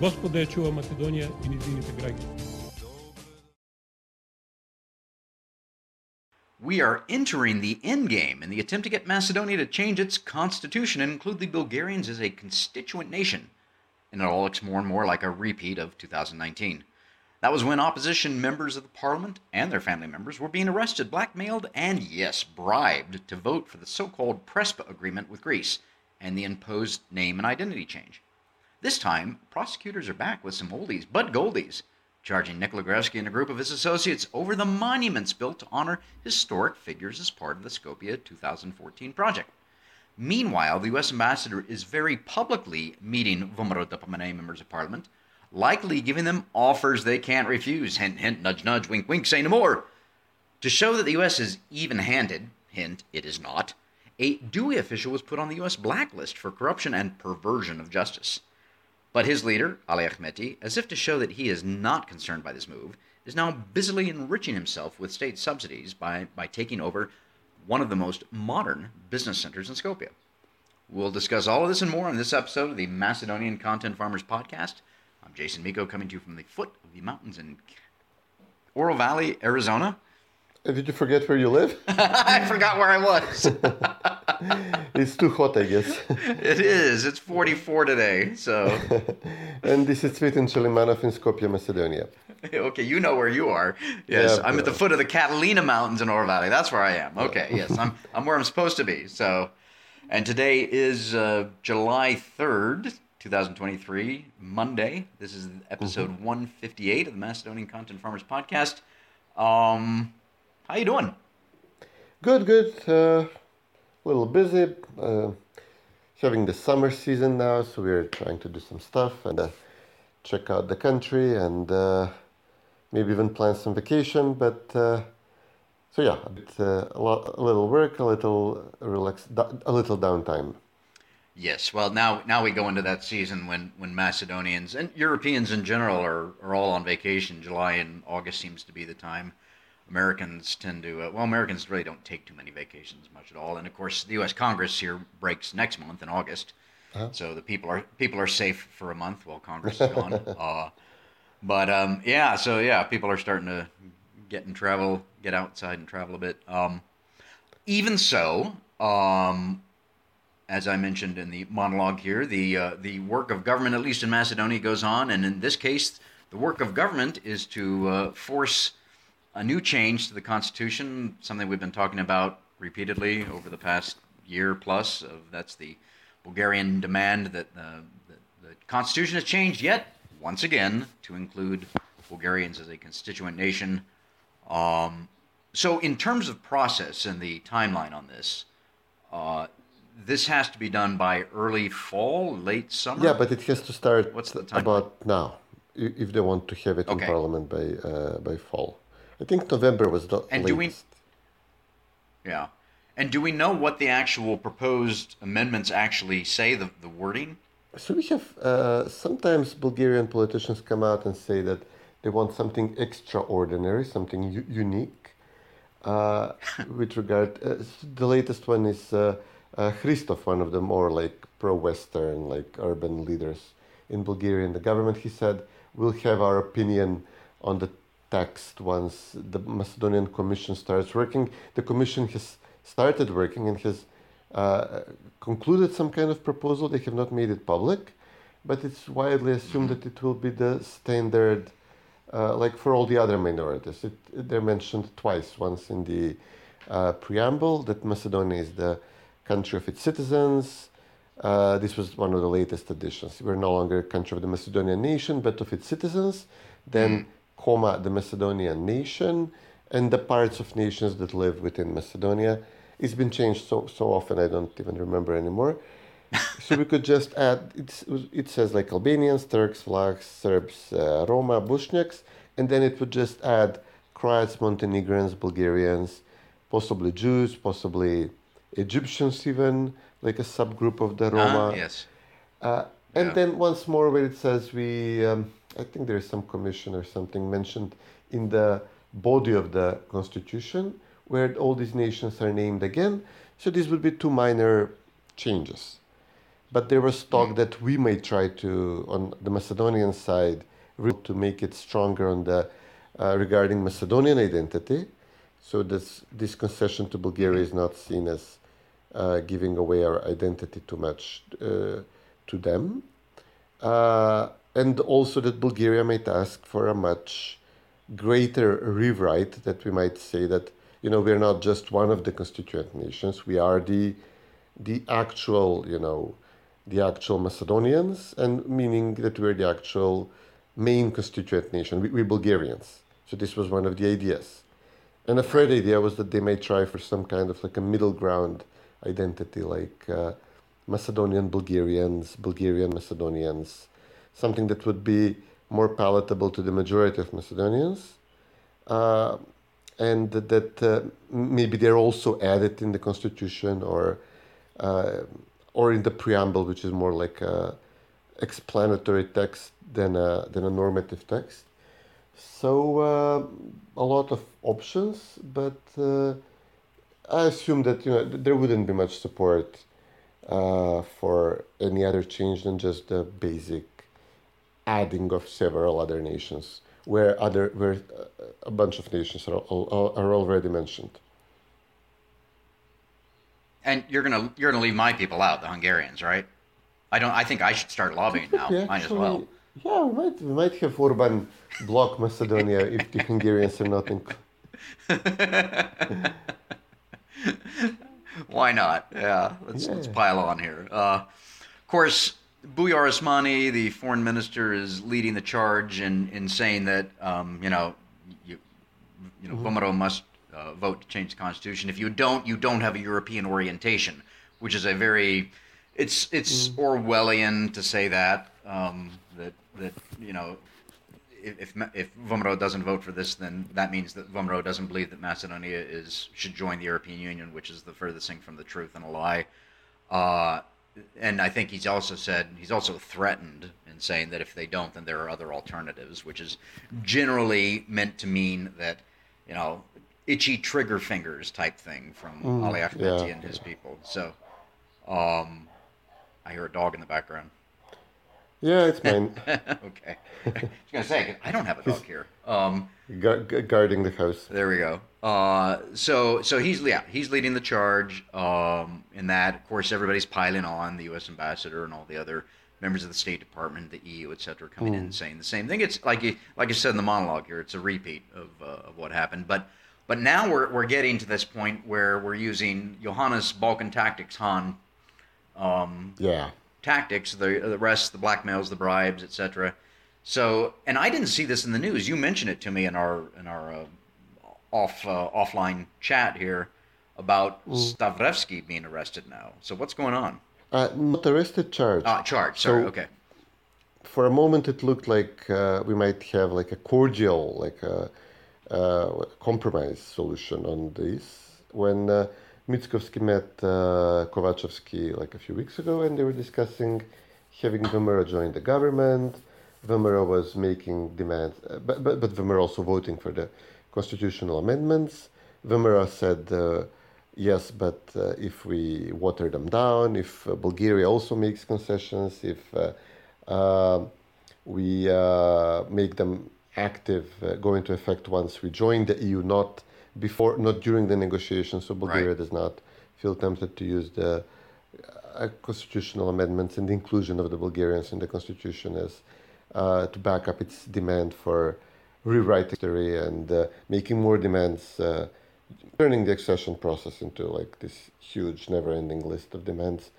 Господа ја чува Македонија и низините граѓани. We are entering the end game in the attempt to get Macedonia to change its constitution and include the Bulgarians as a constituent nation. And it all looks more and more like a repeat of 2019. That was when opposition members of the parliament and their family members were being arrested, blackmailed, and yes, bribed to vote for the so called Prespa agreement with Greece and the imposed name and identity change. This time, prosecutors are back with some oldies but goldies charging Nikola Gruevski and a group of his associates over the monuments built to honor historic figures as part of the Skopje 2014 project. Meanwhile, the U.S. ambassador is very publicly meeting VMRO-DPMNE members of parliament, likely giving them offers they can't refuse. Hint, hint, nudge, nudge, wink, wink, say no more. To show that the U.S. is even handed, hint, it is not, a DUI official was put on the U.S. blacklist for corruption and perversion of justice. But his leader, Ali Ahmeti, as if to show that he is not concerned by this move, is now busily enriching himself with state subsidies by, by taking over one of the most modern business centers in Skopje. We'll discuss all of this and more in this episode of the Macedonian Content Farmers Podcast. I'm Jason Miko, coming to you from the foot of the mountains in Oro Valley, Arizona. Did you forget where you live? I forgot where I was. it's too hot, I guess. it is. It's 44 today, so. and this is Cvetin Chilimanov in Skopje, Macedonia. okay, you know where you are. Yes, Yeah, I'm at the foot of the Catalina Mountains in Oro Valley. That's where I am. Okay, yes, I'm I'm where I'm supposed to be. So, and today is uh, July 3rd, 2023, Monday. This is episode 158 of the Macedonian Content Farmers Podcast. Um, how you doing? Good, good. Uh, a little busy. Uh, having the summer season now, so we're trying to do some stuff and uh, check out the country and uh, maybe even plan some vacation. But uh, so yeah, uh, a, lot, a little work, a little relax, a little downtime. Yes. Well, now now we go into that season when when Macedonians and Europeans in general are are all on vacation. July and August seems to be the time. Americans tend to uh, well, Americans really don't take too many vacations much at all. And of course, the U.S. Congress here breaks next month in August, so the people are people are safe for a month while Congress is gone. uh, but um, yeah, so yeah, people are starting to get and travel, get outside and travel a bit. Um, even so, um, as I mentioned in the monologue here, the uh, the work of government, at least in Macedonia, goes on, and in this case, the work of government is to uh, force a new change to the constitution. Something we've been talking about repeatedly over the past year plus. Of that's the Bulgarian demand that uh, the, the constitution has changed yet once again to include Bulgarians as a constituent nation. Um, so, in terms of process and the timeline on this, uh, this has to be done by early fall, late summer. Yeah, but it has to start What's the timeline? about now if they want to have it Okay. in Parliament by uh, by fall. I think November was the And do we- latest. Yeah. And do we know what the actual proposed amendments actually say, the, the wording? So we have uh, sometimes Bulgarian politicians come out and say that they want something extraordinary, something u- unique. Uh, with regard, uh, the latest one is uh, uh, Christov, one of the more like pro-Western, like urban leaders in Bulgaria. In the government, he said, "We'll have our opinion on the text once the Macedonian Commission starts working." The Commission has started working and has uh, concluded some kind of proposal. They have not made it public, but it's widely assumed that it will be the standard, uh, like for all the other minorities. It, they're mentioned twice. Once in the uh, preamble that Macedonia is the country of its citizens. Uh, this was one of the latest additions. We're no longer a country of the Macedonian nation, but of its citizens. Then, comma, the Macedonian nation, and the parts of nations that live within Macedonia. It's been changed so so often I don't even remember anymore. so we could just add. It's, it says like Albanians, Turks, Vlachs, Serbs, uh, Roma, Bosniaks, and then it would just add Croats, Montenegrins, Bulgarians, possibly Jews, possibly Egyptians, even like a subgroup of the Roma. Ah, yes. Uh, and Yeah. then once more, where it says we, um, I think there is some commission or something mentioned in the body of the constitution where all these nations are named again. So these would be two minor changes. But there was talk that we may try to, on the Macedonian side, to make it stronger on the uh, regarding Macedonian identity. So this this concession to Bulgaria is not seen as uh, giving away our identity too much uh, to them, uh, and also that Bulgaria might ask for a much greater rewrite. That we might say that you know we're not just one of the constituent nations; we are the the actual you know the actual Macedonians, and meaning that we're the actual main constituent nation. We, we Bulgarians. So this was one of the ideas. And a third idea was that they may try for some kind of like a middle ground identity, like uh, Macedonian Bulgarians, Bulgarian Macedonians, something that would be more palatable to the majority of Macedonians. Uh, and that, uh, maybe they're also added in the constitution or uh, or in the preamble, which is more like a explanatory text than a, than a normative text. So uh, a lot of options, but uh, I assume that you know th- there wouldn't be much support uh, for any other change than just the basic adding of several other nations, where other where uh, a bunch of nations are, are already mentioned. And you're gonna you're gonna leave my people out, the Hungarians, right? I don't. I think I should start lobbying now. Yeah, Might as well. Yeah, we might we might have Orban block Macedonia if the Hungarians are not in. Why not? Yeah, let's let's pile on here. Uh, of course, Bujar Osmani, the foreign minister, is leading the charge in, in saying that um, you know you you know Vomero must uh, vote to change the constitution. If you don't, you don't have a European orientation, which is a very it's it's Orwellian to say that um, that that you know if if Vomero doesn't vote for this, then that means that Vomero doesn't believe that Macedonia is should join the European Union, which is the furthest thing from the truth and a lie. Uh, and I think he's also said he's also threatened in saying that if they don't, then there are other alternatives, which is generally meant to mean that you know itchy trigger fingers type thing from Ali Ahmeti yeah, and his people. So, um, I hear a dog in the background. Yeah, it's mine. okay. I was gonna say I don't have a dog here. Um, Gu- gu- guarding the house. there we go. Uh, so so he's yeah he's leading the charge. Um, in that, of course, everybody's piling on the U.S. ambassador and all the other members of the State Department, the EU, et cetera, coming in and saying the same thing. It's like you like I said in the monologue here. It's a repeat of uh, of what happened, but. But now we're, we're getting to this point where we're using Johannes Balkan Tactics Han Yeah. Tactics, the the rest, the blackmails, the bribes, etc. So, and I didn't see this in the news. You mentioned it to me in our in our uh, off uh, offline chat here about Stavrevsky being arrested now. So what's going on? Uh, not arrested, charged. Uh, charge. Sorry. So- okay. For a moment, it looked like uh, we might have like a cordial, like a, uh compromise solution on this. When uh, Mitskovsky met uh, Kovachevsky like a few weeks ago, and they were discussing having Vemera join the government. Vemera was making demands, uh, but, but, but Vemera also voting for the constitutional amendments. Vemera said, uh, yes, but uh, if we water them down, if uh, Bulgaria also makes concessions, if uh, uh, we uh, make them active, go into effect once we join the EU, not before, not during the negotiations, so Bulgaria Right. does not feel tempted to use the uh, constitutional amendments and the inclusion of the Bulgarians in the constitution as uh, to back up its demand for rewriting history and uh, making more demands, uh, turning the accession process into like this huge, never-ending list of demands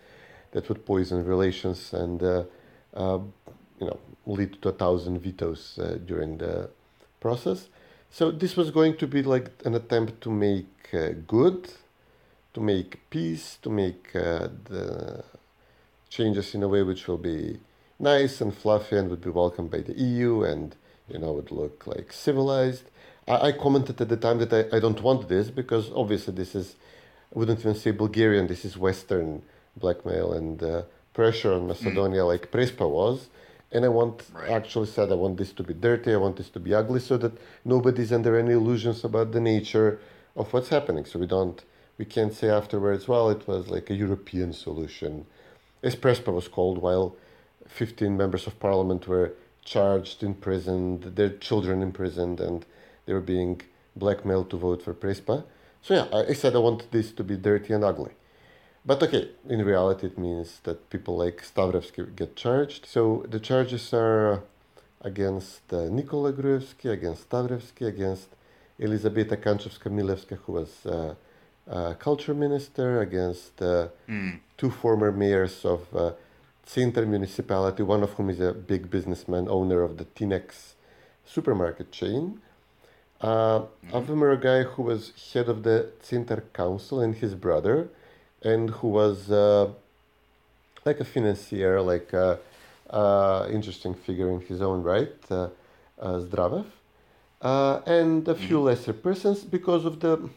that would poison relations and uh, uh, you know lead to a thousand vetoes uh, during the process. So this was going to be like an attempt to make uh, good, to make peace, to make uh, the changes in a way which will be nice and fluffy and would be welcomed by the EU and you know would look like civilized. I, I commented at the time that I, I don't want this because obviously this is I wouldn't even say Bulgarian. This is Western blackmail and uh, pressure on Macedonia, like Prespa was. And I want, Right. actually said, I want this to be dirty. I want this to be ugly, so that nobody's under any illusions about the nature of what's happening. So we don't, we can't say afterwards, well, it was like a European solution, as Prespa was called, while 15 members of parliament were charged, imprisoned, their children imprisoned, and they were being blackmailed to vote for Prespa. So yeah, I said I want this to be dirty and ugly. But okay, in reality, it means that people like Stavrevsky get charged. So the charges are against uh, Nikola Gruevsky, against Stavrevsky, against Elizabeta Kanchevska-Milevska, who was uh, uh, culture minister, against uh, two former mayors of uh, Center municipality, one of whom is a big businessman, owner of the Tinex supermarket chain. Uh, are a guy who was head of the Center Council and his brother, and who was uh, like a financier, like a, uh, interesting figure in his own right, uh, uh, Zdravev, uh, and a few lesser persons because of the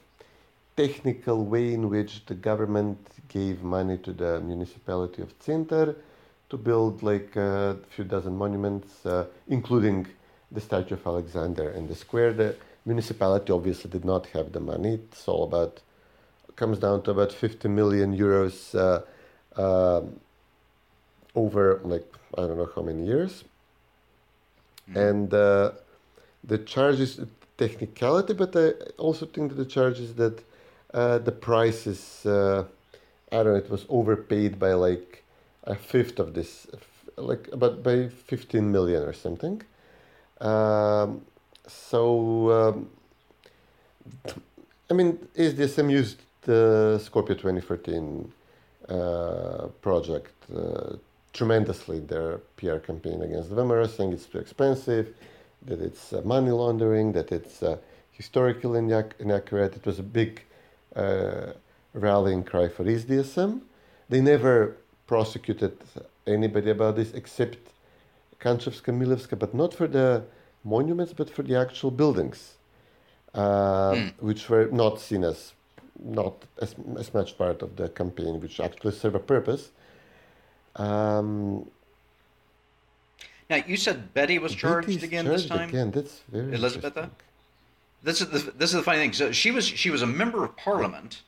technical way in which the government gave money to the municipality of Center to build like a few dozen monuments, uh, including the statue of Alexander and the square. The municipality obviously did not have the money. It's all about comes down to about 50 million euros uh, um over like I don't know how many years. And uh, the charge is technicality, but I also think that the charge is that uh, the price is uh, I don't know. It was overpaid by like a fifth of this, like about by 15 million or something. Um, so um, I mean, is SDSM used the Skopje 2014 uh, project uh, tremendously their PR campaign against the Vemera, saying it's too expensive, that it's uh, money laundering, that it's uh, historically inac- inaccurate. It was a big uh, rallying cry for SDSM. They never prosecuted anybody about this except Kanchevska, Milevska, but not for the monuments, but for the actual buildings, uh, which were not seen as not as, as much part of the campaign, which actually serve a purpose. Um, Now, you said Betty was charged Betty's again this time. Again, that's very Elizabeth. This is the this is the funny thing. So she was she was a member of parliament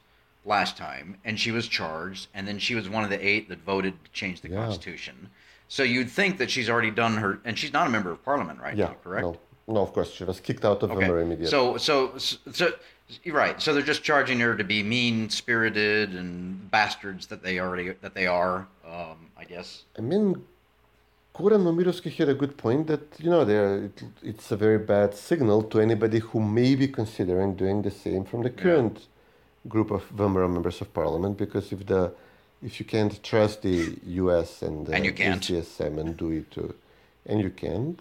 last time, and she was charged, and then she was one of the eight that voted to change the Yeah. constitution. So you'd think that she's already done her, and she's not a member of parliament right Yeah, now, correct? no, no, of course she was kicked out of Okay. Vemera immediately. So so so right. So they're just charging her to be mean spirited and bastards that they already that they are. Um, I guess. I mean, Goran Momirovski had a good point that you know there it, it's a very bad signal to anybody who may be considering doing the same from the current group of Vemera members of parliament because if the if you can't trust the U.S. and uh, And you can't. SDSM and do it to, and you can't,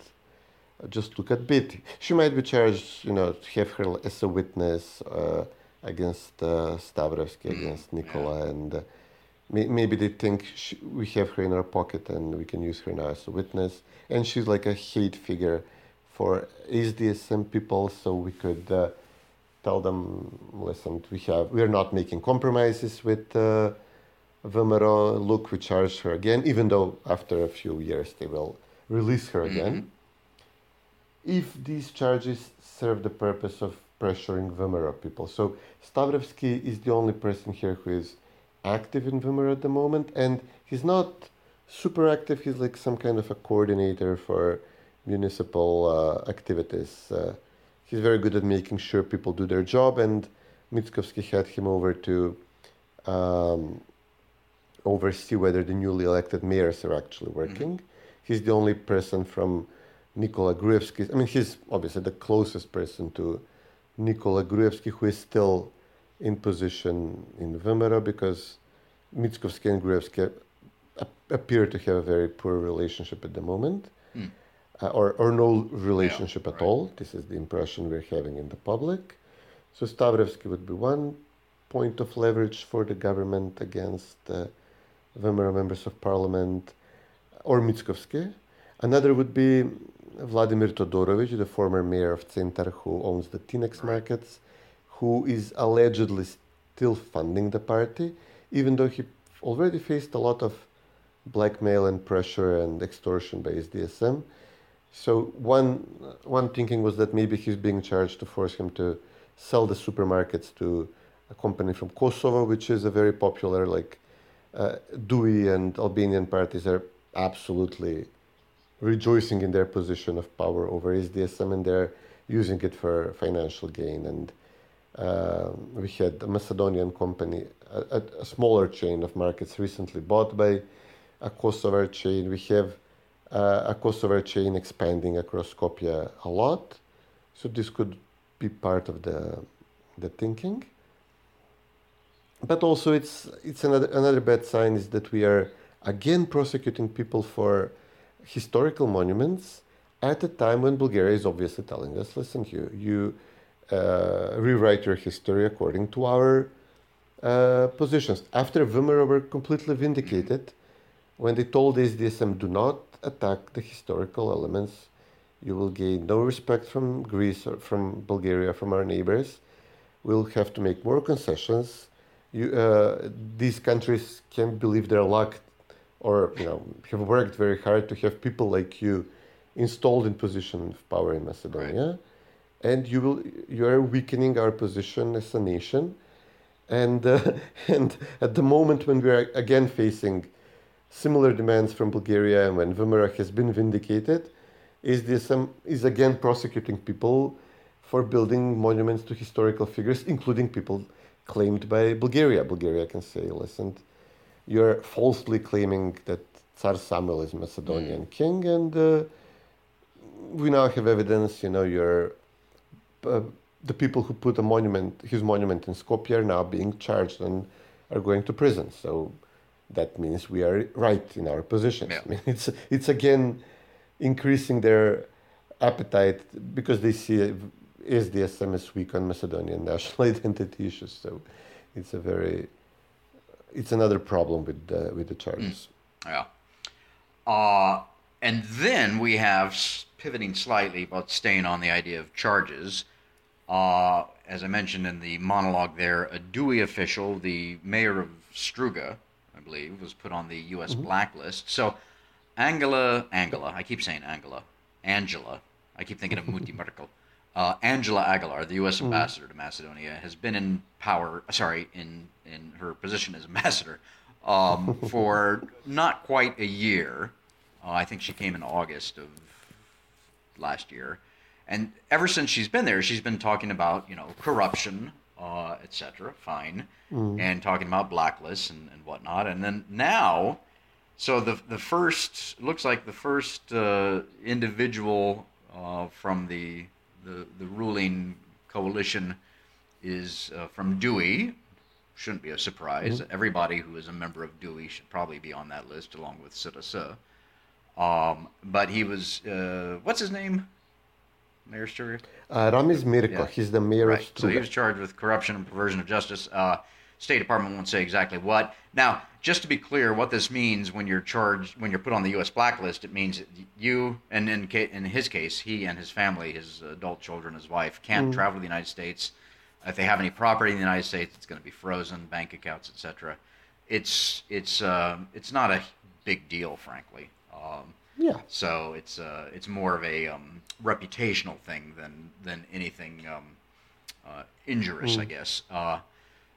just look at Betty. She might be charged, you know, to have her as a witness uh, against uh, Stavrevsky, Mm, against Nicola, and uh, may- maybe they think she, we have her in our pocket and we can use her now as a witness. And she's like a hate figure for SDSM people, so we could uh, tell them, listen, we have we are not making compromises with. Uh, Vemero, look, we charge her again, even though after a few years they will release her again. If these charges serve the purpose of pressuring Vemero people. So Stavrevsky is the only person here who is active in Vemero at the moment, and he's not super active, he's like some kind of a coordinator for municipal uh, activities. Uh, he's very good at making sure people do their job, and Mitskovsky had him over to. Um, oversee whether the newly elected mayors are actually working. He's the only person from Nikola Gruevsky. I mean, he's obviously the closest person to Nikola Gruevsky, who is still in position in Vemera because Mitskovsky and Gruevsky ap- appear to have a very poor relationship at the moment, uh, or, or no relationship at right. all. This is the impression we're having in the public. So Stavrevsky would be one point of leverage for the government against uh, Vemera members of parliament, or Mickovsky. Another would be Vladimir Todorovic, the former mayor of Centar, who owns the Tinex markets, who is allegedly still funding the party, even though he already faced a lot of blackmail and pressure and extortion by SDSM. So one one thinking was that maybe he's being charged to force him to sell the supermarkets to a company from Kosovo, which is a very popular like uh, DUI and Albanian parties are absolutely rejoicing in their position of power over SDSM and they're using it for financial gain. And uh, we had a Macedonian company, a, a, smaller chain of markets recently bought by a Kosovar chain. We have uh, a Kosovar chain expanding across Skopje a lot. So this could be part of the, the thinking. But also it's, it's another, another bad sign is that we are again prosecuting people for historical monuments at a time when Bulgaria is obviously telling us, listen, you, you uh, rewrite your history according to our uh, positions. After Vimera were completely vindicated, when they told SDSM, do not attack the historical elements, you will gain no respect from Greece or from Bulgaria, from our neighbors. We'll have to make more concessions. You, uh, these countries can't believe their luck or you know have worked very hard to have people like you installed in position of power in Macedonia, right. and you will you are weakening our position as a nation, and uh, and at the moment when we are again facing similar demands from Bulgaria and when Vimera has been vindicated, is this um, is again prosecuting people for building monuments to historical figures, including people claimed by Bulgaria. Bulgaria can say, listen you're falsely claiming that Tsar Samuel is Macedonian mm. king, and uh, we now have evidence. You know, you're uh, the people who put a monument, his monument in Skopje, are now being charged and are going to prison. So that means we are right in our positions. Yeah. I mean, it's it's again increasing their appetite because they see as the SMS weak on Macedonian national identity issues. So it's a very it's another problem with the, with the charges. Mm. Yeah. Uh, and then we have pivoting slightly, but staying on the idea of charges. Uh, as I mentioned in the monologue there, a DUI official, the mayor of Struga, I believe, was put on the U.S. Mm-hmm. blacklist. So, Angela, Angela, I keep saying Angela, Angela, I keep thinking of Mutti Merkel. Uh, Angela Aggeler, the U.S. Mm. ambassador to Macedonia, has been in power. Sorry, in in her position as ambassador um, for not quite a year. Uh, I think she came in August of last year, and ever since she's been there, she's been talking about you know corruption, uh, etc. Fine, mm. and talking about blacklists and, and whatnot. And then now, so the the first looks like the first uh, individual uh, from the the, the ruling coalition is uh, from DUI. Shouldn't be a surprise. Mm-hmm. Everybody who is a member of DUI should probably be on that list, along with Sitasa. Um, but he was, uh, what's his name? Mayor Struga? Uh, Ramiz Merko. Yeah. He's the mayor right. of Struga. So he was charged with corruption and perversion of justice. Uh, State Department won't say exactly what. Now, just to be clear, what this means when you're charged, when you're put on the U.S. blacklist, it means you, and in, in his case, he and his family, his adult children, his wife, can't mm. travel to the United States. If they have any property in the United States, it's going to be frozen, bank accounts, etc. It's it's uh, it's not a big deal, frankly. Um, yeah. So it's uh, it's more of a um, reputational thing than than anything um, uh, injurious, mm. I guess. Uh,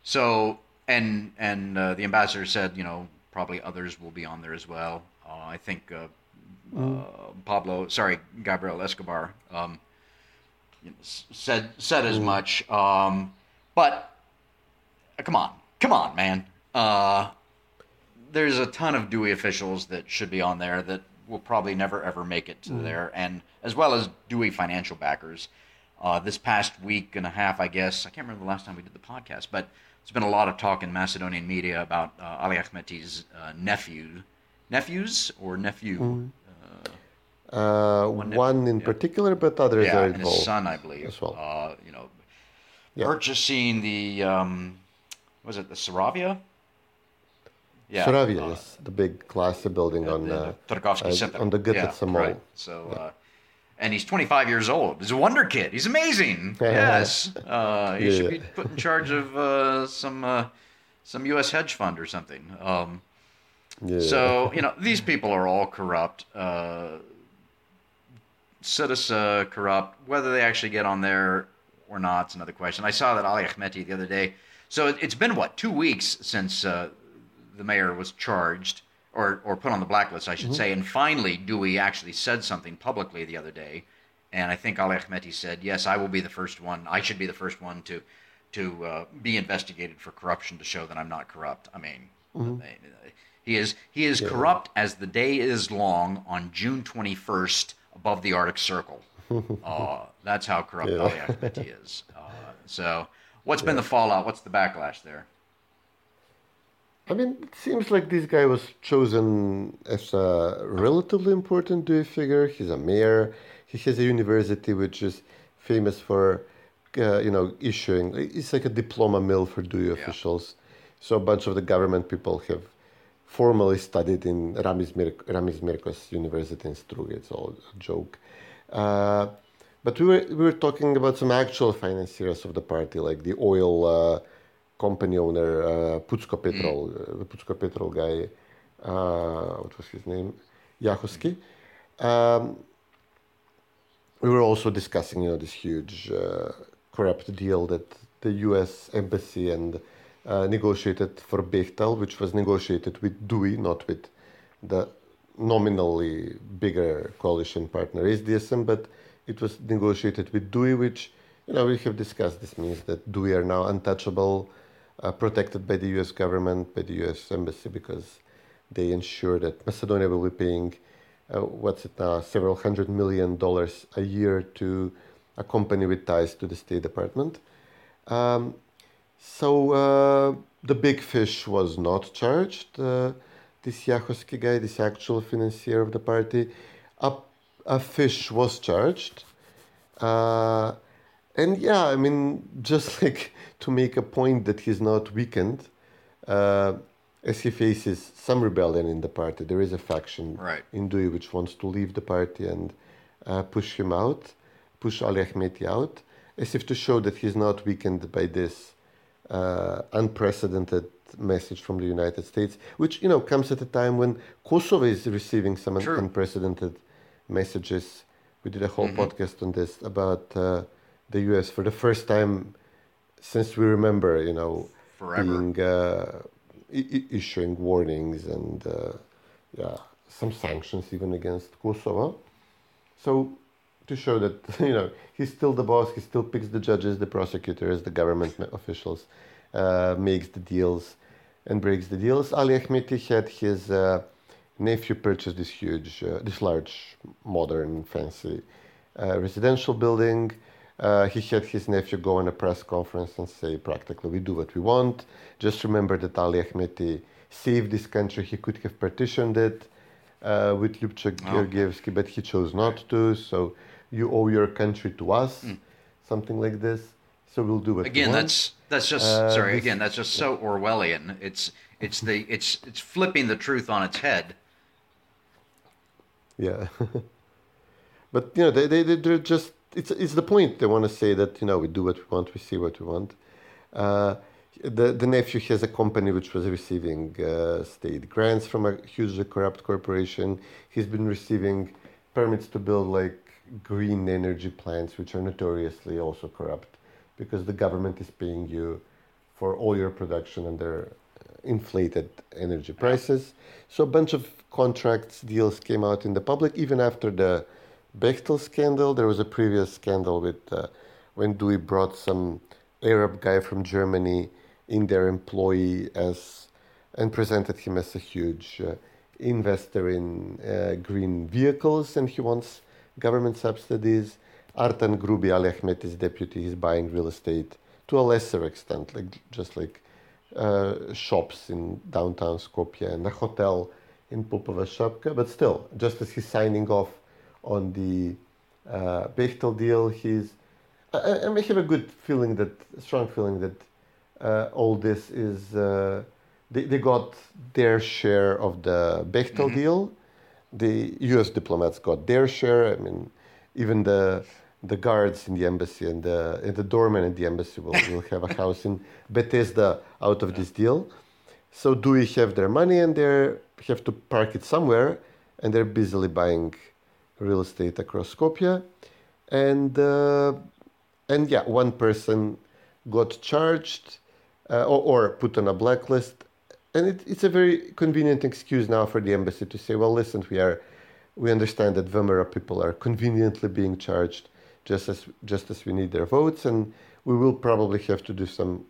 so and and uh, the ambassador said, you know, probably others will be on there as well. Uh, I think uh, mm. Pablo, sorry, Gabriel Escobar, um, said said as much. Um, but uh, come on, come on, man. Uh, there's a ton of DUI officials that should be on there that will probably never ever make it to mm. there, and as well as DUI financial backers. Uh, this past week and a half, I guess, I can't remember the last time we did the podcast, but there's been a lot of talk in Macedonian media about uh, Ali Ahmeti's uh, nephew, nephews or nephew. Mm. Uh, one, one, in yeah. particular, but others yeah, are involved. and his son, I believe, as well. Uh, you know, yeah. purchasing the um, was it the Saravia? Yeah. Soravia, uh, yes, the big classy building on the uh, uh, Center. on the Goethe Mall. Right. So, uh, and he's 25 years old. He's a wonder kid. He's amazing. yes. Uh, he should be put in charge of uh, some uh, some U.S. hedge fund or something. Um, Yeah. so you know these people are all corrupt. Uh, Citizen corrupt. Whether they actually get on there or not is another question. I saw that Ali Ahmeti the other day. So it, it's been what two weeks since uh, the mayor was charged or or put on the blacklist, I should say. And finally, DUI actually said something publicly the other day. And I think Ali Ahmeti said, "Yes, I will be the first one. I should be the first one to to uh, be investigated for corruption to show that I'm not corrupt." I mean, they- he is he is corrupt as the day is long on June 21st above the Arctic Circle. uh, that's how corrupt Ali Ahmeti is. Uh, so, what's been the fallout? What's the backlash there? I mean, it seems like this guy was chosen as a relatively important DUI figure. He's a mayor. He has a university which is famous for, uh, you know, issuing. It's like a diploma mill for DUI officials. So a bunch of the government people have formally studied in Ramis, Mir- Ramiz Merko's University in Struga. It's all a joke. Uh, but we were, we were talking about some actual financiers of the party, like the oil uh, company owner, uh, Pucko Petrol, uh, the Pucko Petrol guy, uh, what was his name? Yahoski. Um, we were also discussing, you know, this huge uh, corrupt deal that the U.S. embassy and uh, negotiated for Bechtel, which was negotiated with DUI, not with the nominally bigger coalition partner SDSM, but it was negotiated with DUI, which, you know, we have discussed. This means that DUI are now untouchable, uh, protected by the U.S. government, by the U.S. embassy, because they ensure that Macedonia will be paying, uh, what's it now, several hundred million dollars a year to a company with ties to the State Department. Um, so uh, the big fish was not charged. Uh, this Yahoski guy, this actual financier of the party, a, a fish was charged. Uh, and yeah, I mean, just like to make a point that he's not weakened, uh, as he faces some rebellion in the party, there is a faction Right. in DUI which wants to leave the party and uh, push him out, push Ali Ahmeti out, as if to show that he's not weakened by this uh, unprecedented message from the United States, which you know comes at a time when Kosovo is receiving some un- unprecedented messages. We did a whole podcast on this about uh, the U.S. for the first time since we remember, you know, Forever. being uh, I- I- issuing warnings and uh, yeah, some sanctions even against Kosovo. So to show that you know he's still the boss, he still picks the judges, the prosecutors, the government officials, uh, makes the deals, and breaks the deals. Ali Ahmeti had his uh, nephew purchase this huge, uh, this large, modern, fancy uh, residential building. Uh, he had his nephew go on a press conference and say, practically, we do what we want. Just remember that Ali Ahmeti saved this country. He could have partitioned it uh, with Lyubchak Georgievsky, but he chose not to. So you owe your country to us, something like this. So we'll do what we Again, that's that's just Uh, sorry. this- Again, that's just so Orwellian. It's it's the it's it's flipping the truth on its head. Yeah. but you know, they they they- they're just it's it's the point. They want to say that you know we do what we want, we see what we want. Uh, the the nephew has a company which was receiving uh, state grants from a hugely corrupt corporation. He's been receiving permits to build like green energy plants, which are notoriously also corrupt, because the government is paying you for all your production under inflated energy prices. So a bunch of contracts deals came out in the public even after the Bechtel scandal. There was a previous scandal with uh, when DUI brought some Arab guy from Germany in their employee as and presented him as a huge uh, investor in uh, green vehicles and he wants government subsidies. Artan Grubi Ali Ahmeti's deputy is buying real estate to a lesser extent, like just like uh, shops in downtown Skopje and a hotel in Popova Shapka. But still, just as he's signing off on the uh, Bechtel deal, he's. I, I have a good feeling that, a strong feeling that uh, all this is uh, they, they got their share of the Bechtel deal. The U.S. diplomats got their share. I mean, even the the guards in the embassy and the and the doorman in the embassy will, will have a house in Bethesda out of this deal. So do we have their money and they have to park it somewhere, and they're busily buying real estate across Skopje, and uh, and yeah, one person got charged uh, or, or put on a blacklist, and it, it's a very convenient excuse now for the embassy to say, well, listen, we are, we understand that Vemera people are conveniently being charged, just as just as we need their votes, and we will probably have to do some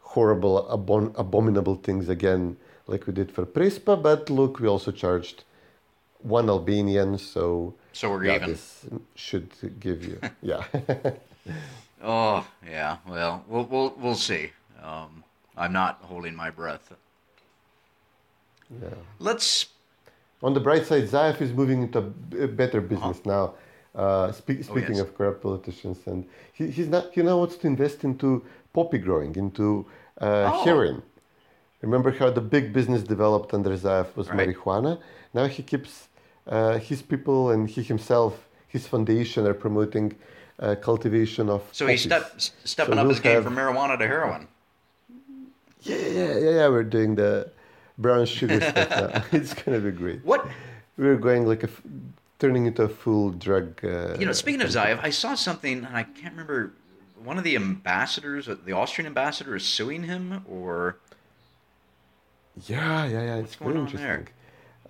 horrible, abominable things again, like we did for Prespa. But look, we also charged one Albanian, so So we're yeah, even. this should give you, yeah. Oh, yeah. Well, we'll we'll we'll see. Um, I'm not holding my breath. Yeah. Let's. On the bright side, Zaev is moving into a better business now. Uh, spe- speaking yes. of corrupt politicians, and he, he's not. He now wants to invest into poppy growing, into uh, Oh. heroin. Remember how the big business developed under Zaev was Right. marijuana? Now he keeps uh, his people and he himself, his foundation, are promoting uh, cultivation of. So he's step, stepping So up we'll his game have- from marijuana to heroin. Yeah, yeah, yeah, yeah. We're doing the brown sugar stuff now. It's gonna be great. What We're going like a, f- turning into a full drug. Uh, you know? Speaking of Zaev, I saw something, and I can't remember. One of the ambassadors, the Austrian ambassador, is suing him, or Yeah, yeah, yeah. It's going very on there? interesting.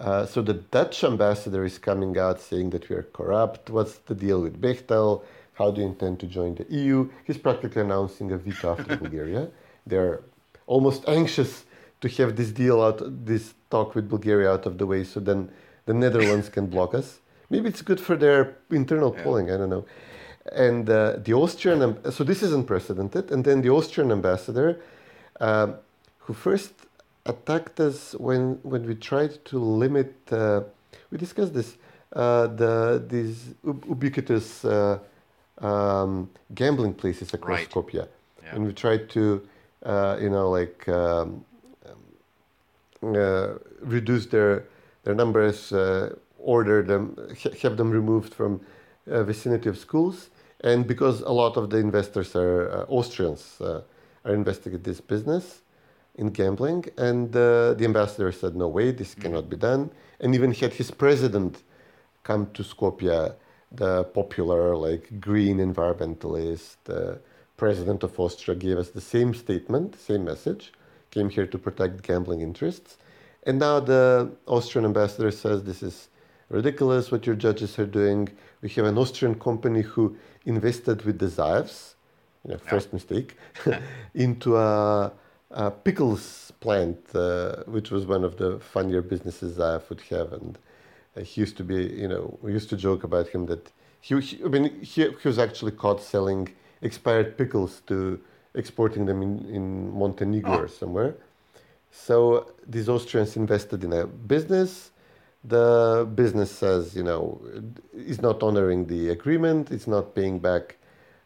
Uh, so the Dutch ambassador is coming out saying that we are corrupt. What's the deal with Bechtel? How do you intend to join the EU? He's practically announcing a veto after Bulgaria. They're almost anxious to have this deal out, this talk with Bulgaria out of the way, so then the Netherlands can block us. Maybe it's good for their internal polling. I don't know. And uh, the Austrian, so this is unprecedented. And then the Austrian ambassador, um, who first attacked us when when we tried to limit. Uh, we discussed this. Uh, the these ub- ubiquitous uh, um, gambling places across Right. Skopje, Yeah. and we tried to, uh, you know, like um, uh, reduce their their numbers, uh, order them, have them removed from uh, vicinity of schools, and because a lot of the investors are uh, Austrians, uh, are investing in this business in gambling, and uh, the ambassador said, "No way, this cannot be done," and even had his president come to Skopje, the popular like green environmentalist, uh, president of Austria, gave us the same statement, same message, came here to protect gambling interests, and now the Austrian ambassador says this is ridiculous what your judges are doing. We have an Austrian company who invested with the Zaevs, you know, first mistake, into a, a pickles plant, uh, which was one of the funnier businesses Zaev would have. And uh, he used to be, you know, we used to joke about him that he, he I mean, he, he was actually caught selling expired pickles to exporting them in, in Montenegro or somewhere. So these Austrians invested in a business. The business says, you know, is not honoring the agreement. It's not paying back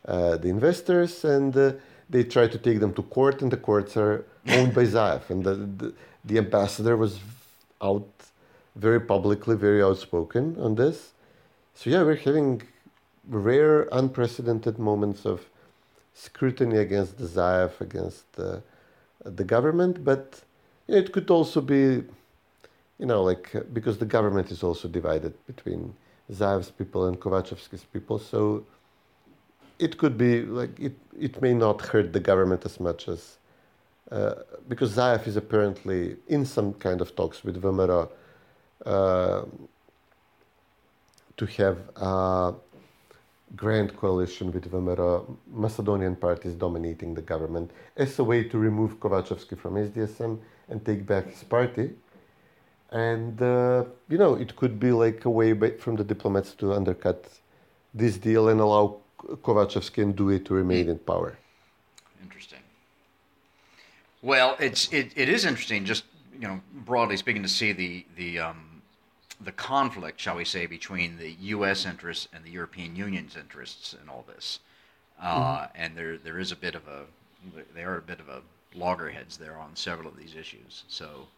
uh, the investors, and uh, they try to take them to court, and the courts are owned by Zaev. And the, the the ambassador was out very publicly, very outspoken on this. So yeah, we're having rare, unprecedented moments of scrutiny against the against uh, the government, but it could also be, you know, like uh, because the government is also divided between Zaev's people and Kovachevsky's people, so it could be like it. It may not hurt the government as much as uh, because Zaev is apparently in some kind of talks with Vemera uh, to have a grand coalition with Vemera Macedonian parties dominating the government as a way to remove Kovachevsky from SDSM and take back his party. And, uh, you know, it could be like a way from the diplomats to undercut this deal and allow Kovachevsky and DUI to remain in power. Interesting. Well, it's it, it is interesting, just you know, broadly speaking, to see the the um, the conflict, shall we say, between the U.S. interests and the European Union's interests in all this. Uh, And there there is a bit of a they are a bit of a loggerheads there on several of these issues. So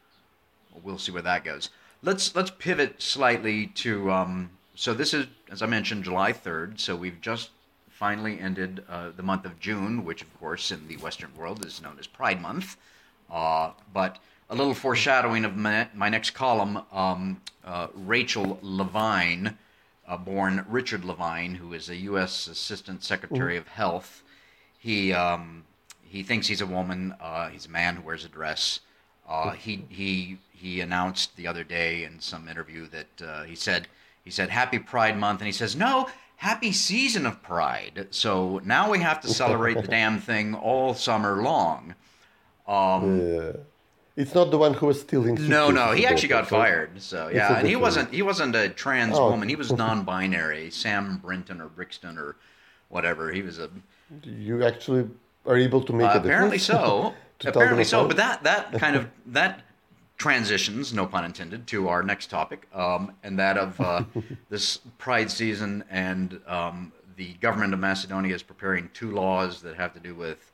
we'll see where that goes. Let's let's pivot slightly to um, so this is as I mentioned July 3rd. So we've just finally ended uh, the month of June, which of course in the Western world is known as Pride Month. Uh, but a little foreshadowing of my, my next column. Um, uh, Rachel Levine, uh, born Richard Levine, who is a U.S. Assistant Secretary of Health. He um, he thinks he's a woman. Uh, he's a man who wears a dress. Uh, he he he announced the other day in some interview that uh, he said he said Happy Pride Month, and he says no. Happy season of Pride. So now we have to celebrate the damn thing all summer long. Um, Yeah. It's not the one who was stealing. no, no, he actually got fired. So yeah, and he wasn't he wasn't a trans Oh. woman. He was non-binary. Sam Brinton or Brixton or whatever. He was a You actually are able to make uh, a apparently so. Apparently so. But that that kind of that transitions, no pun intended, to our next topic, um, and that of uh, this Pride season. And um, the government of Macedonia is preparing two laws that have to do with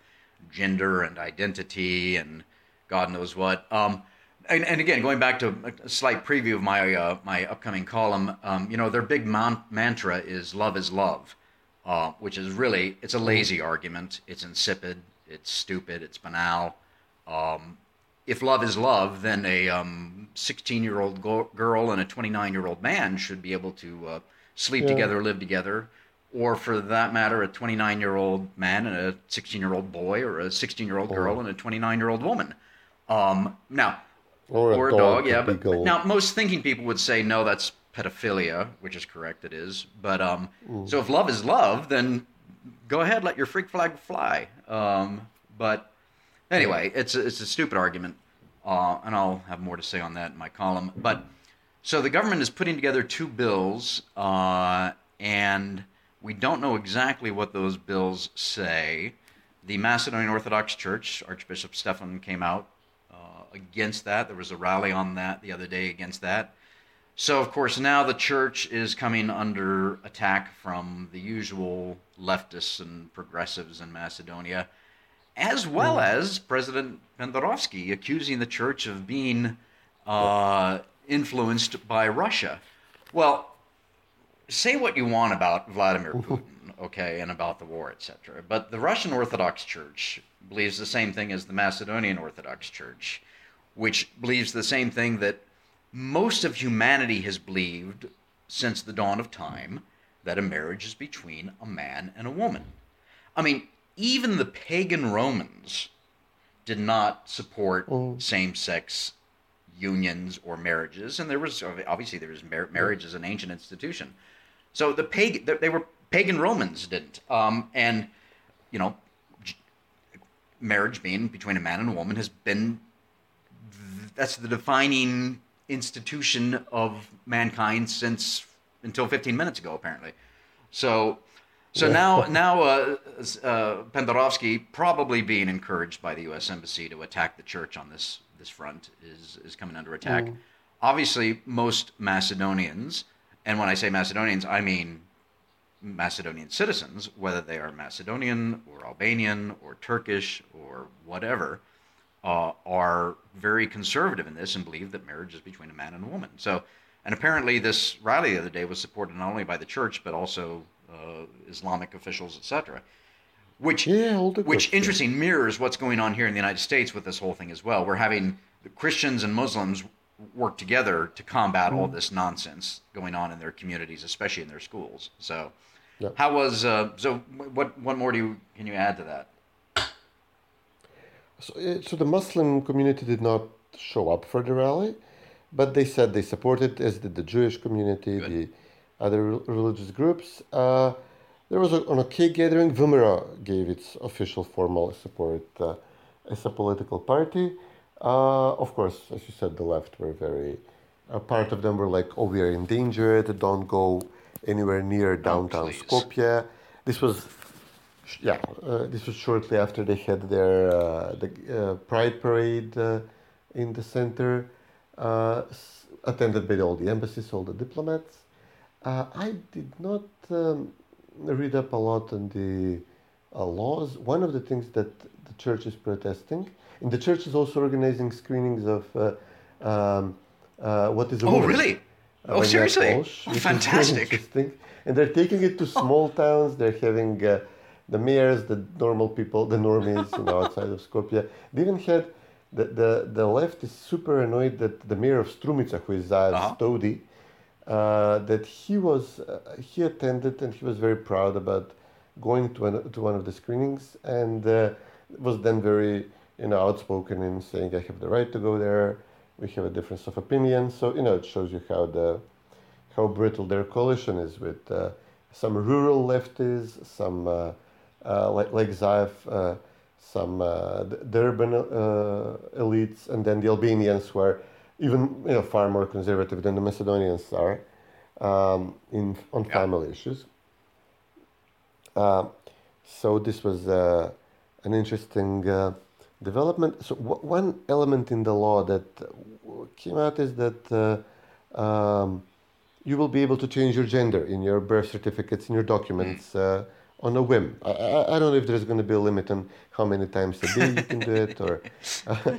gender and identity and God knows what. Um, and, and again, going back to a slight preview of my uh, my upcoming column, um, you know, their big man- mantra is "love is love," uh, which is really it's a lazy argument. It's insipid. It's stupid. It's banal. Um, if love is love, then a 16 year old go- girl and a 29 year old man should be able to uh, sleep Yeah. together, live together, or for that matter, a 29 year old man and a 16 year old boy, or a 16 year old girl and a 29 year old woman. Um, now, Or a or a dog, dog, yeah. But, but now, most thinking people would say no, that's pedophilia, which is correct. It is. But um, so if love is love, then go ahead, let your freak flag fly. Um, but anyway, it's a, it's a stupid argument, uh, and I'll have more to say on that in my column. But so the government is putting together two bills, uh, and we don't know exactly what those bills say. The Macedonian Orthodox Church, Archbishop Stefan came out against that. There was a rally on that the other day against that. So, of course, now the church is coming under attack from the usual leftists and progressives in Macedonia, as well as President Pendarovsky accusing the church of being uh, influenced by Russia. Well, say what you want about Vladimir Putin, okay, and about the war, etc. But the Russian Orthodox Church believes the same thing as the Macedonian Orthodox Church, which believes the same thing that most of humanity has believed since the dawn of time that a marriage is between a man and a woman. I mean, even the pagan Romans did not support same-sex unions or marriages, and there was obviously there was mar- marriage as an ancient institution. So the pagan they were pagan Romans didn't, um, and you know, marriage being between a man and a woman has been that's the defining institution of mankind since until 15 minutes ago, apparently. So, so now now uh, uh, Pendarovsky, probably being encouraged by the U.S. embassy to attack the church on this this front, is is coming under attack. Obviously, most Macedonians, and when I say Macedonians, I mean Macedonian citizens, whether they are Macedonian or Albanian or Turkish or whatever, uh, are very conservative in this and believe that marriage is between a man and a woman. So, and apparently, this rally the other day was supported not only by the church but also uh, Islamic officials, etc. Which, Yeah, which interesting mirrors what's going on here in the United States with this whole thing as well. We're having Christians and Muslims work together to combat Mm. all this nonsense going on in their communities, especially in their schools. So, Yeah. how was uh, so? What what more do you can you add to that? So, uh, so the Muslim community did not show up for the rally, but they said they supported, as did the Jewish community, Good. the other religious groups. Uh, there was a, on a cake gathering. VMRO gave its official formal support uh, as a political party. Uh, of course, as you said, the left were very. A part of them were like, "Oh, we are endangered. Don't go anywhere near downtown please. Skopje." This was Yeah, uh, this was shortly after they had their uh, the uh, Pride parade uh, in the center, uh, s- attended by all the embassies, all the diplomats. Uh, I did not um, read up a lot on the uh, laws. One of the things that the church is protesting, And the church is also organizing screenings of uh, um, uh, what is a Oh, woman. really? uh, Oh, seriously? Walsh, Oh, which is very fantastic. And they're taking it to small towns. They're having uh, the mayors, the normal people, the normies, you know, outside of Skopje. They even had the, the, the left is super annoyed that the mayor of Strumica, who is Zaev Uh-huh. Stodi, uh, that he was uh, he attended and he was very proud about going to one, to one of the screenings and uh, was then very you know outspoken in saying I have the right to go there. We have a difference of opinion, so you know it shows you how the how brittle their coalition is with uh, some rural lefties, some uh, like like Zaev, uh, some uh, the, the urban uh, elites, and then the Albanians were even you know far more conservative than the Macedonians are um, in on family issues. Uh, so this was uh, an interesting uh, development. So w- one element in the law that uh, came out is that uh, um, you will be able to change your gender in your birth certificates, in your documents, uh, on a whim. I, I, I don't know if there's going to be a limit on how many times a day you can do it, or uh,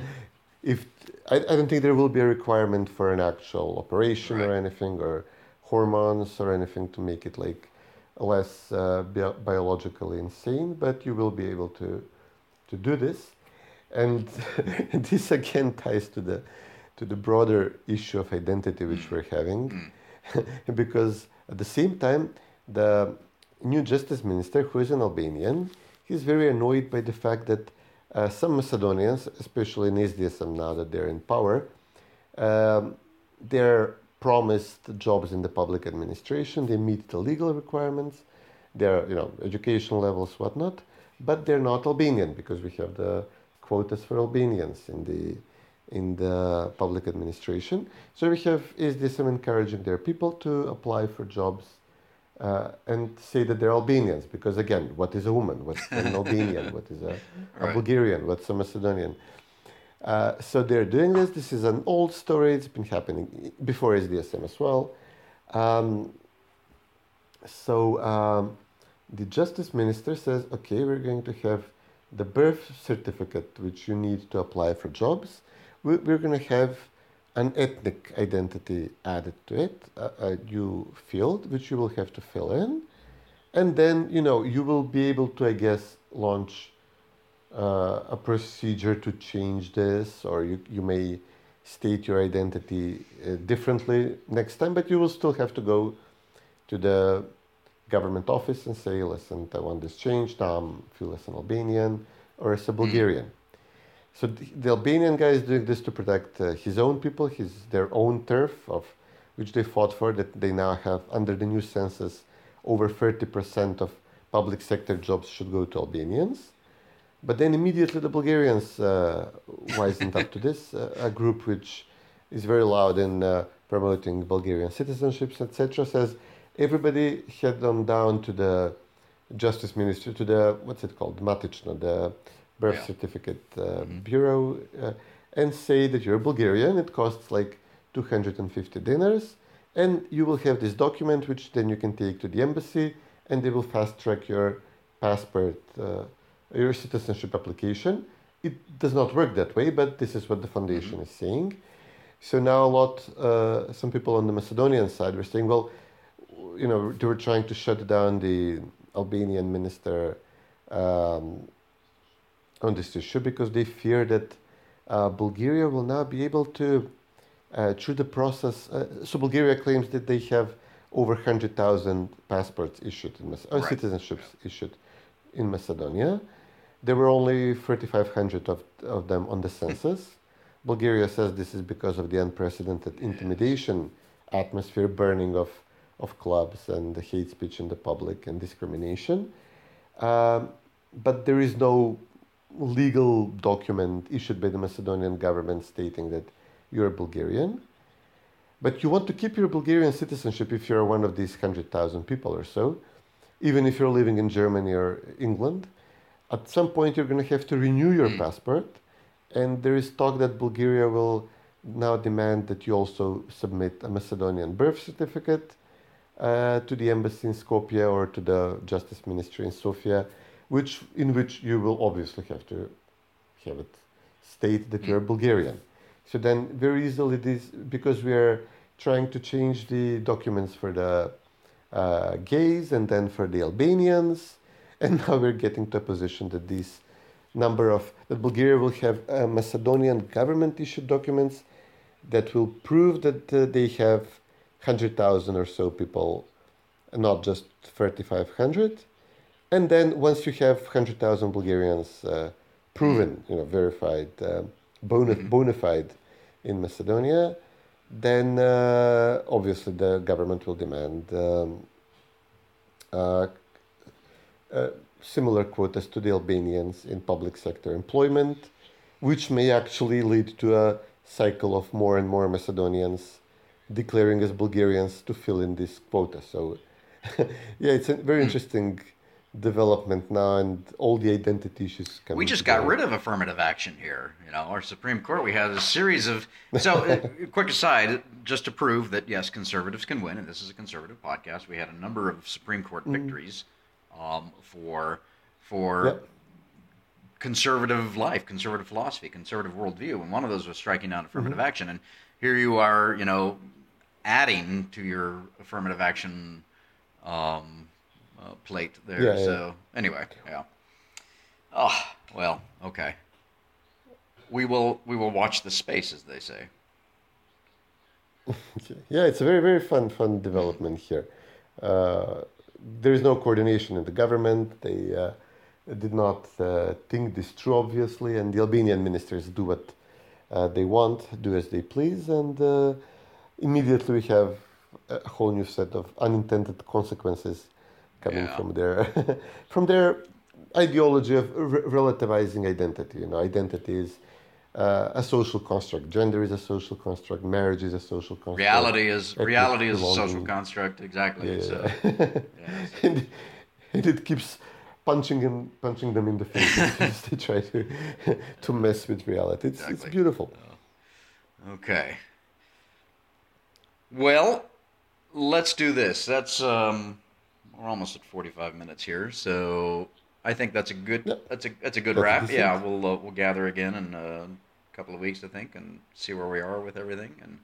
if I, I don't think there will be a requirement for an actual operation or anything, or hormones or anything to make it like less uh, bi- biologically insane. But you will be able to to do this, and this again ties to the to the broader issue of identity which we're having, because at the same time the new justice minister, who is an Albanian, he's very annoyed by the fact that uh, some Macedonians, especially in SDSM now that they're in power, um, they're promised jobs in the public administration. They meet the legal requirements, their you know education levels, whatnot, but they're not Albanian because we have the quotas for Albanians in the in the public administration. So we have SDSM encouraging their people to apply for jobs uh, and say that they're Albanians because again, what is a woman? What's an Albanian? What is a, a Right. Bulgarian? What's a Macedonian? Uh, so they're doing this. This is an old story. It's been happening before SDSM as well. Um, so um, the justice minister says, okay, we're going to have the birth certificate which you need to apply for jobs. We- We're going to have an ethnic identity added to it, a, a new field which you will have to fill in, and then you know you will be able to, I guess, launch uh, a procedure to change this, or you, you may state your identity uh, differently next time, but you will still have to go to the government office and say, listen, I want this changed, now I feel as an Albanian or as a Bulgarian. So the, Albanian guy is doing this to protect uh, his own people, his their own turf of which they fought for. That they now have under the new census, over thirty percent of public sector jobs should go to Albanians. But then immediately the Bulgarians uh, wisened up to this, uh, a group which is very loud in uh, promoting Bulgarian citizenships, etc., says everybody head on down to the justice ministry, to the, what's it called, Matichno, the birth Yeah. certificate uh, bureau, uh, and say that you're Bulgarian. It costs like 250 dinars, and you will have this document which then you can take to the embassy, and they will fast track your passport, uh, your citizenship application. It does not work that way, but this is what the foundation is saying. So now a lot, uh, some people on the Macedonian side were saying, well, you know, they were trying to shut down the Albanian minister um, on this issue because they fear that uh, Bulgaria will now be able to, uh, through the process. Uh, so Bulgaria claims that they have over 100,000 passports issued, in Mac- or Right. citizenships issued in Macedonia. There were only 3,500 of, of them on the census. Bulgaria says this is because of the unprecedented intimidation atmosphere, burning of, of clubs and the hate speech in the public and discrimination. Um, but there is no legal document issued by the Macedonian government stating that you're a Bulgarian. But you want to keep your Bulgarian citizenship if you're one of these 100,000 people or so, even if you're living in Germany or England. At some point, you're going to have to renew your passport. And there is talk that Bulgaria will now demand that you also submit a Macedonian birth certificate uh, to the embassy in Skopje or to the justice ministry in Sofia, which in which you will obviously have to have it state that you're Bulgarian. So then, very easily, this because we are trying to change the documents for the uh, gays and then for the Albanians, and now we're getting to a position that this number of that Bulgaria will have uh, Macedonian government issued documents that will prove that uh, they have hundred thousand or so people, not just thirty five hundred. And then once you have hundred thousand Bulgarians uh, proven, you know, verified, uh, bona, bona fide in Macedonia, then uh, obviously the government will demand um, uh, uh, similar quotas to the Albanians in public sector employment, which may actually lead to a cycle of more and more Macedonians declaring as Bulgarians to fill in this quota. So, yeah, it's a very interesting development now, and all the identity issues. We just got rid of affirmative action here. You know, our Supreme Court, we had a series of. So, uh, quick aside, just to prove that, yes, conservatives can win, and this is a conservative podcast, we had a number of Supreme Court victories um, for for Yep. conservative life, conservative philosophy, conservative worldview, and one of those was striking down affirmative action. And here you are, you know, adding to your affirmative action um, uh, plate there. Yeah, yeah. so anyway, yeah. Oh well, okay. We will we will watch the space, as they say. Yeah, it's a very, very fun, fun development here. Uh, there is no coordination in the government. They uh, did not uh, think this through, obviously, and the Albanian ministers do what uh, they want, do as they please, and uh, immediately we have a whole new set of unintended consequences coming Yeah. from their from their ideology of re- relativizing identity. You know, identity is uh, a social construct. Gender is a social construct. Marriage is a social construct. Reality is ethnic reality is a social construct. Exactly. Yeah. So, yes. and, and it keeps punching and punching them in the face as they try to to mess with reality. It's, it's Exactly. beautiful. Okay. Well, let's do this. That's um, we're almost at forty-five minutes here, so I think that's a good that's a that's a good That's wrap. Yeah, we'll uh, we'll gather again in uh, a couple of weeks, I think, and see where we are with everything. And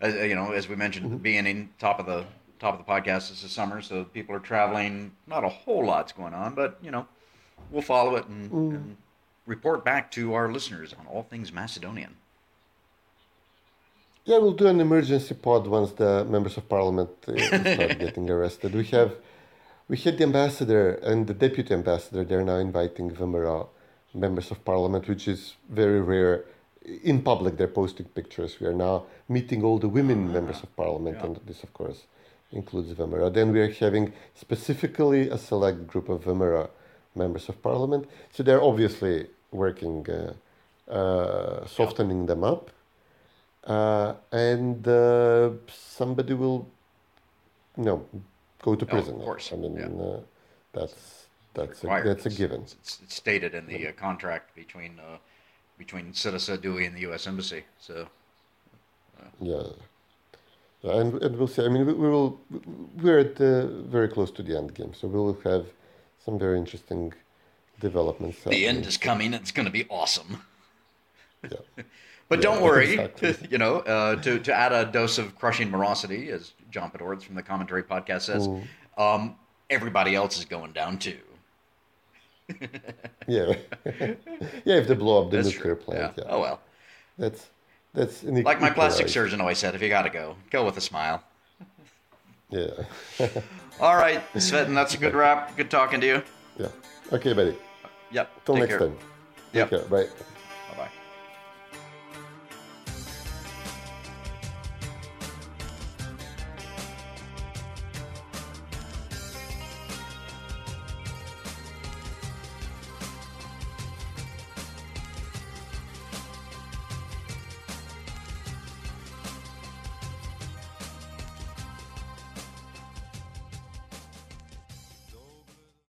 as, you know, as we mentioned, Mm-hmm. being in top of the top of the podcast, this is summer, so people are traveling. Not a whole lot's going on, but you know, we'll follow it and, Mm. and report back to our listeners on all things Macedonian. Yeah, we'll do an emergency pod once the members of parliament uh, start getting arrested. We have, we had the ambassador and the deputy ambassador. They're now inviting VMRO members of parliament, which is very rare. In public, they're posting pictures. We are now meeting all the women members of parliament, and this, of course, includes VMRO. Then we are having specifically a select group of VMRO members of parliament. So they're obviously working, uh, uh, softening them up uh, and uh, somebody will, you know, go to Oh, prison. of course, I mean, yeah. uh, that's that's a, that's a It's- given. It's, it's stated in the uh, contract between uh, between Citisa Dewey and the U.S. Embassy. So Yeah. Yeah, and, and we'll see. I mean, we, we will. We're at uh, very close to the end game, so we will have some very interesting developments. the end is coming. It's going to be awesome. Yeah. But don't worry, exactly. you know, uh, to, to add a dose of crushing morosity, as John Podhoretz from the Commentary Podcast says, um, everybody else is going down too. Yeah. yeah. If they blow up the That's nuclear true. plant, yeah. yeah. Oh well. That's that's Like my plastic surgeon always said, if you got to go, go with a smile. Yeah. All right, Cvetin, that's a good wrap. Good talking to you. yeah. Okay, buddy. Yep. Till next care. time. Yep. Take care. Bye.